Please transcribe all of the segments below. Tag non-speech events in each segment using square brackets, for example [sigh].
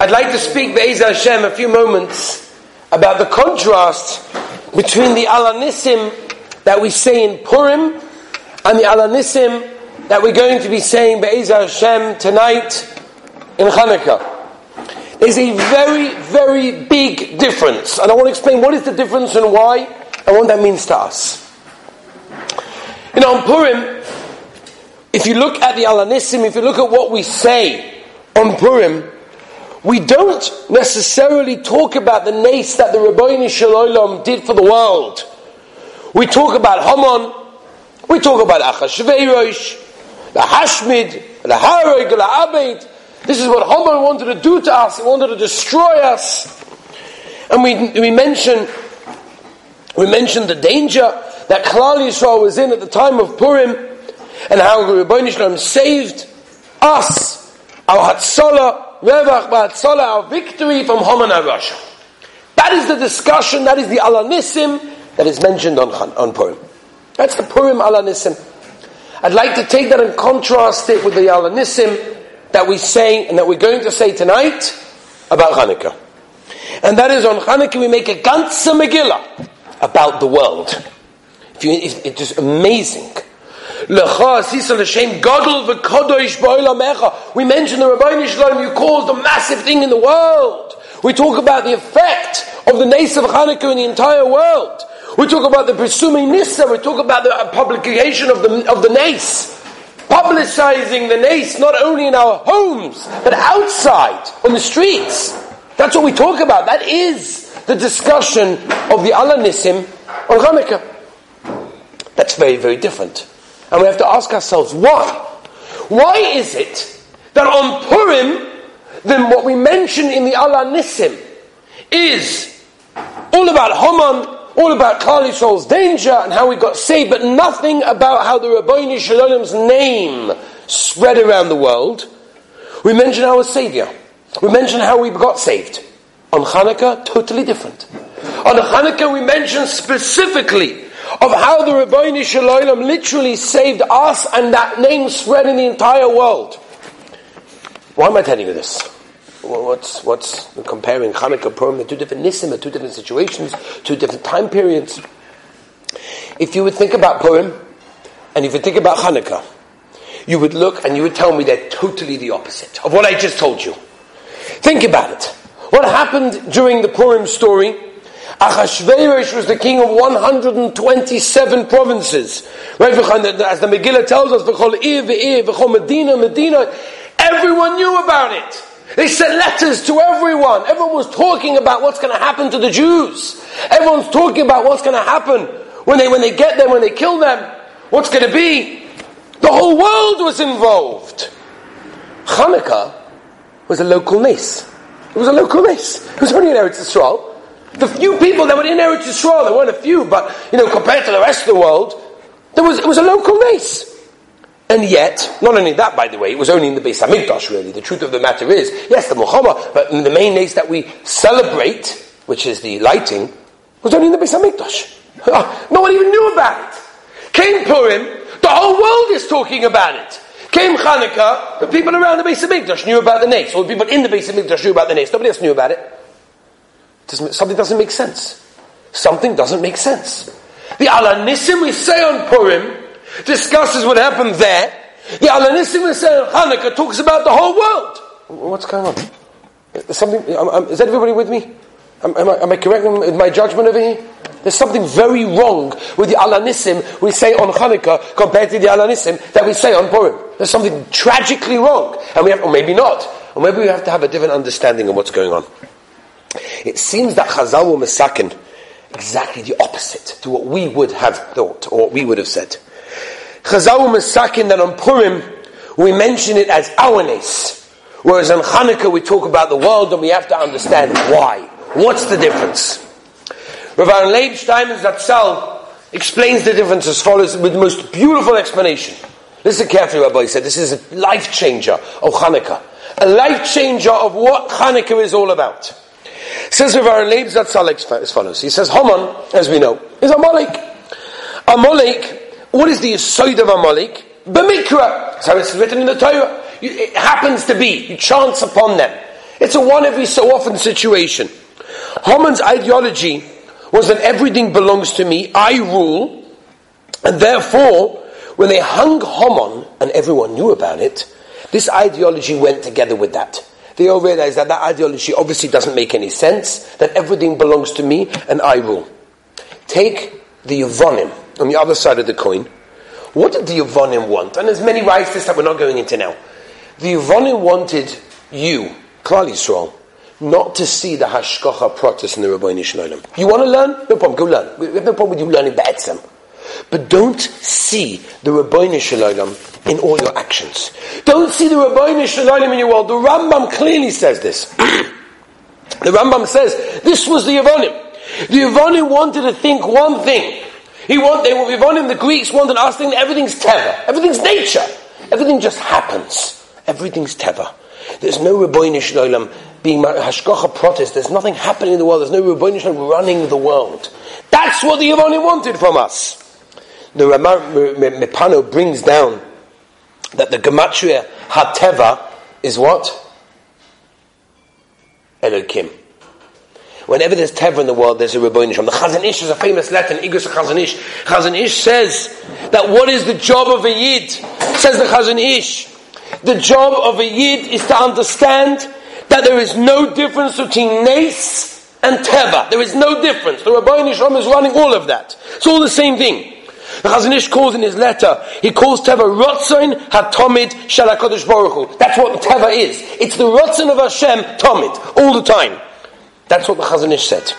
I'd like to speak, Be'ez Hashem, a few moments about the contrast between the Alanissim that we say in Purim and the Alanissim that we're going to be saying, Be'ez Hashem, tonight in Hanukkah. There's a very, very big difference. And I want to explain what is the difference and why and what that means to us. You know, on Purim, if you look at the Alanissim, if you look at what we say on Purim, we don't necessarily talk about the nace that the Rabbeinu Shalom did for the world. We talk about Haman, we talk about Achashverosh, the Hashmid, the Hareg, the Abed. This is what Haman wanted to do to us. He wanted to destroy us. And we, we mention we mentioned the danger that Klal Yisrael was in at the time of Purim, and how the Rabbeinu Shalom saved us, our Hatzalah, our victory from Haman HaRasha. That is the discussion, that is the Alanissim that is mentioned on, on Purim. That's the Purim Alanissim. I'd like to take that and contrast it with the Alanissim that we say and that we're going to say tonight about Hanukkah. And that is on Hanukkah we make a ganze Megillah about the world. If you, it's just amazing. We mentioned the Rabbi Shalom, you cause the massive thing in the world. We talk about the effect of the Nace of Hanukkah in the entire world. We talk about the Pirsumei Nisa, we talk about the publication of the, of the. Publicizing the Nace not only in our homes, but outside, on the streets. That's what we talk about. That is the discussion of the Allah on Hanukkah. That's very, very different. And we have to ask ourselves why? Why is it that on Purim, then what we mention in the Allah Nissim is all about Haman, all about Klal Yisrael's danger and how we got saved, but nothing about how the Rabbeinu Shalom's name spread around the world. We mention our Savior. We mention how we got saved. On Hanukkah, totally different. On Hanukkah, we mention specifically of how the Rabbeinu Shalom literally saved us and that name spread in the entire world. Why am I telling you this? What's, what's comparing Hanukkah, Purim, two different Nisim, the two different situations, two different time periods? If you would think about Purim, and if you think about Hanukkah, you would look and you would tell me they're totally the opposite of what I just told you. Think about it. What happened during the Purim story Achashverosh was the king of 127 provinces. Right? As the Megillah tells us, Medina, Medina, everyone knew about it. They sent letters to everyone. Everyone was talking about what's going to happen to the Jews. Everyone's talking about what's going to happen when they, when they get them, when they kill them. What's going to be? The whole world was involved. Hanukkah was a local nace. It was a local nace. It was only an Eretz Yisrael. The few people that were in Eretz Yisrael, there weren't a few, but you know, compared to the rest of the world, there was it was a local race. And yet, not only that, by the way, it was only in the Beis Hamikdash. Really, the truth of the matter is, yes, the Muhammad, but the main days that we celebrate, which is the lighting, was only in the Beis Hamikdash. Ah, no one even knew about it. Came Purim, the whole world is talking about it. Came Hanukkah, the people around the Beis Hamikdash knew about the nace, or the people in the Beis Hamikdash knew about the nace. Nobody else knew about it. Doesn't, something doesn't make sense. Something doesn't make sense. The Alanissim we say on Purim discusses what happened there. The Alanissim we say on Hanukkah talks about the whole world. What's going on? Is something, is everybody with me? Am, am, I, am I correct in my judgment over here? There's something very wrong with the Alanissim we say on Hanukkah compared to the Alanissim that we say on Purim. There's something tragically wrong. And we have, or maybe not. Or maybe we have to have a different understanding of what's going on. It seems that Chazal were exactly the opposite to what we would have thought or what we would have said. Chazal were that on Purim we mention it as awanes, whereas on Hanukkah we talk about the world and we have to understand why. What's the difference? Rav Aaron Leib Steinman Zatzal explains the difference as follows with the most beautiful explanation. Listen carefully, Rabbi said. This is a life changer of Hanukkah. A life changer of what Hanukkah is all about. Says Rav Aaron Leib Zatzal as follows. He says, Haman, as we know, is a Amalek. Amalek, what is the side of Amalek? B'mikra. So it's written in the Torah. It happens to be. You chance upon them. It's a one every so often situation. Haman's ideology was that everything belongs to me, I rule, and therefore, when they hung Haman, and everyone knew about it, this ideology went together with that. They all realized that that ideology obviously doesn't make any sense, that everything belongs to me and I rule. Take the Yavonim on the other side of the coin. What did the Yavonim want? And there's many rights that we're not going into now. The Yavonim wanted you, Klal Yisrael, not to see the Hashgacha Pratis in the Rabbi Shalom. You want to learn? No problem, go learn. We have no problem with you learning Ba'etzem. But don't see the Rabbi Shalom in all your actions. Don't see the Rabbi Shalom in your world. The Rambam clearly says this. [clears throat] the Rambam says this was the Yavonim. The Yavonim wanted to think one thing. He want, they were Yavonim, the Greeks wanted us to think everything's teva, everything's nature, everything just happens. Everything's teva. There's no Rabbi Shalom being hashgacha pratis. There's nothing happening in the world. There's no Shalom running the world. That's what the Yavonim wanted from us. The Rema MiPano brings down that the gematria hateva is what? Elokim. Whenever there's teva in the world, there's a Rabbi Shalom. The Chazon Ish is a famous letter in Igros Chazon Ish. Chazon Ish says that what is the job of a Yid? Says the Chazon Ish. The job of a Yid is to understand that there is no difference between Nace and Teva. There is no difference. The Rabbi Shalom is running all of that. It's all the same thing. The Chazon Ish calls in his letter, he calls Teva Rotzoin HaTomid Shalakodesh Baruch Hu. That's what Teva is. It's the Rotzon of Hashem, Tomid, all the time. That's what the Chazon Ish said.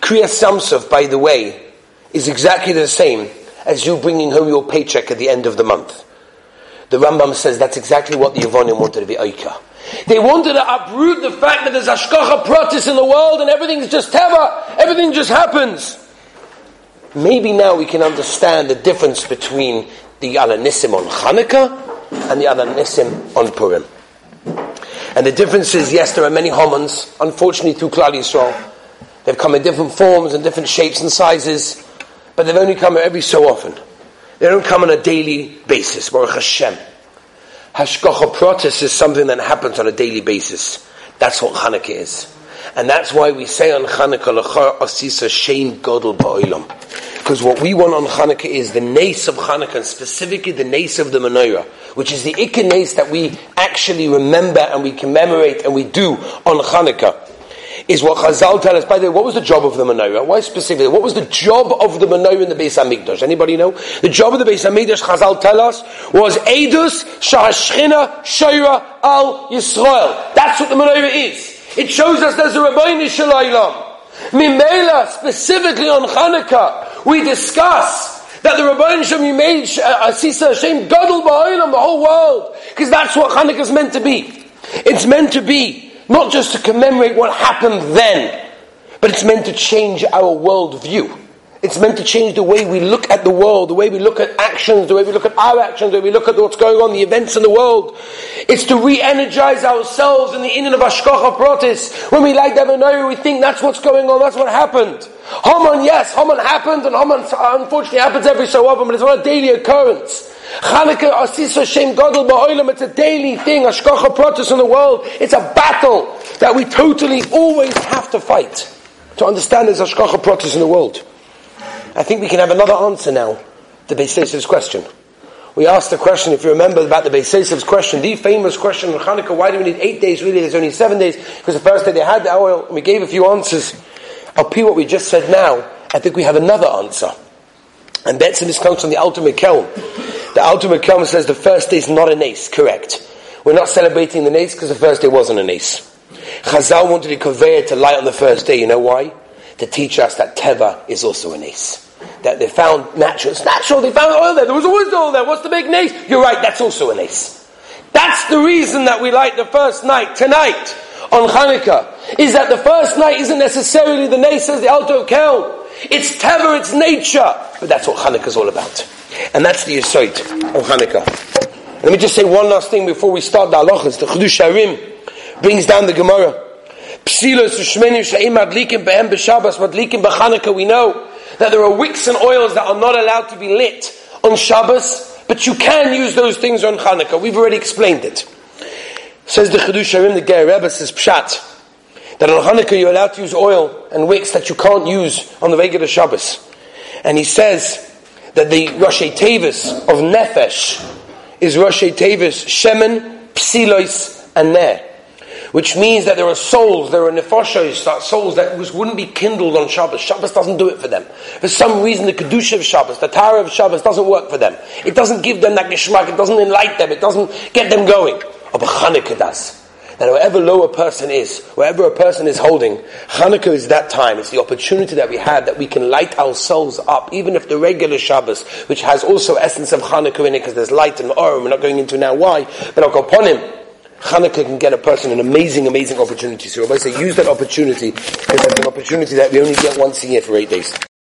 Kriyas Yam Suf, by the way, is exactly the same as you bringing home your paycheck at the end of the month. The Rambam says that's exactly what the Yavonim wanted to be Aika. They wanted to uproot the fact that there's Ashkacha Pratis in the world and everything's just Teva, everything just happens. Maybe now we can understand the difference between the Alanissim on Hanukkah and the Alanissim on Purim. And the difference is, yes, there are many Hamans, unfortunately through Klal Yisrael. They've come in different forms and different shapes and sizes, but they've only come every so often. They don't come on a daily basis, Baruch Hashem. Hashgacha Pratis is something that happens on a daily basis. That's what Hanukkah is. And that's why we say on Hanukkah, Lachar Asisa Shein Godel Ba'ilam. Because what we want on Hanukkah is the nace of Hanukkah, and specifically the nace of the menorah, which is the ikka nace that we actually remember and we commemorate and we do on Hanukkah. Is what Chazal tell us. By the way, what was the job of the menorah? Why specifically? What was the job of the menorah in the Beis Hamikdash? Anybody know? The job of the Beis Hamikdash, Chazal tell us, was Edus Shahashchina Shaira Al Yisrael. That's what the menorah is. It shows us there's a Rabbeinu Shalaylam. Mimela, specifically on Hanukkah, we discuss that the Rabbeinu Shem you uh, made Asisa Hashem Gadol Ba'olam, the whole world. Because that's what Hanukkah is meant to be. It's meant to be not just to commemorate what happened then, but it's meant to change our world view. It's meant to change the way we look at the world, the way we look at actions, the way we look at our actions, the way we look at what's going on, the events in the world. It's to re-energize ourselves in the inyan of Ashkocha Protis. When we like Devanoi, we think that's what's going on, that's what happened. Haman, yes, Haman happened, and Haman unfortunately happens every so often, but it's not a daily occurrence. Chanukah Asisa Shem Gadol Ba'olam, it's a daily thing, Ashkocha Protis in the world. It's a battle that we totally always have to fight to understand there's Ashkocha Protis in the world. I think we can have another answer now to Beis question. We asked the question, if you remember, about the Beis question, the famous question on Hanukkah, why do we need eight days? Really, there's only seven days, because the first day they had the oil, and we gave a few answers. I'll pee what we just said now, I think we have another answer. And that's in this comes from the Alter MiKelm. The Alter MiKelm says the first day is not a nace, correct. We're not celebrating the nace because the first day wasn't a nace. Chazal wanted to convey it to light on the first day, you know why? To teach us that Teva is also a nace that they found natural. It's natural, they found oil there. There was always oil there. What's the big nace? You're right, that's also an ace. That's the reason that we light the first night, tonight, on Hanukkah, is that the first night isn't necessarily the nace as the Alto Kel. It's Tever, it's nature. But that's what Hanukkah is all about. And that's the Yisoid of Hanukkah. Let me just say one last thing before we start the halachas. The Chiddushei HaRim brings down the Gemara. Psilos u'shmenim she'im madlikim be'em b'Shabbos madlikim b'Chanukah. We know that there are wicks and oils that are not allowed to be lit on Shabbos, but you can use those things on Hanukkah. We've already explained it. Says the Chidush the Ger Rebbe says Pshat, that on Hanukkah you're allowed to use oil and wicks that you can't use on the regular Shabbos. And he says that the Rosh Tevis of Nefesh is Rosh Tevis Shemen, Psilois, and Ner. Which means that there are souls, there are nefashos, souls that wouldn't be kindled on Shabbos. Shabbos doesn't do it for them. For some reason, the Kedusha of Shabbos, the Tara of Shabbos doesn't work for them. It doesn't give them that geschmack, it doesn't enlighten them, it doesn't get them going. But Chanukah does that wherever low a person is, wherever a person is holding, Hanukkah is that time. It's the opportunity that we have that we can light ourselves up, even if the regular Shabbos, which has also essence of Hanukkah in it, because there's light and or, we're not going into now why, but I'll go upon him. Hanukkah can get a person an amazing, amazing opportunity. So I say use that opportunity because it's an opportunity that we only get once a year for eight days.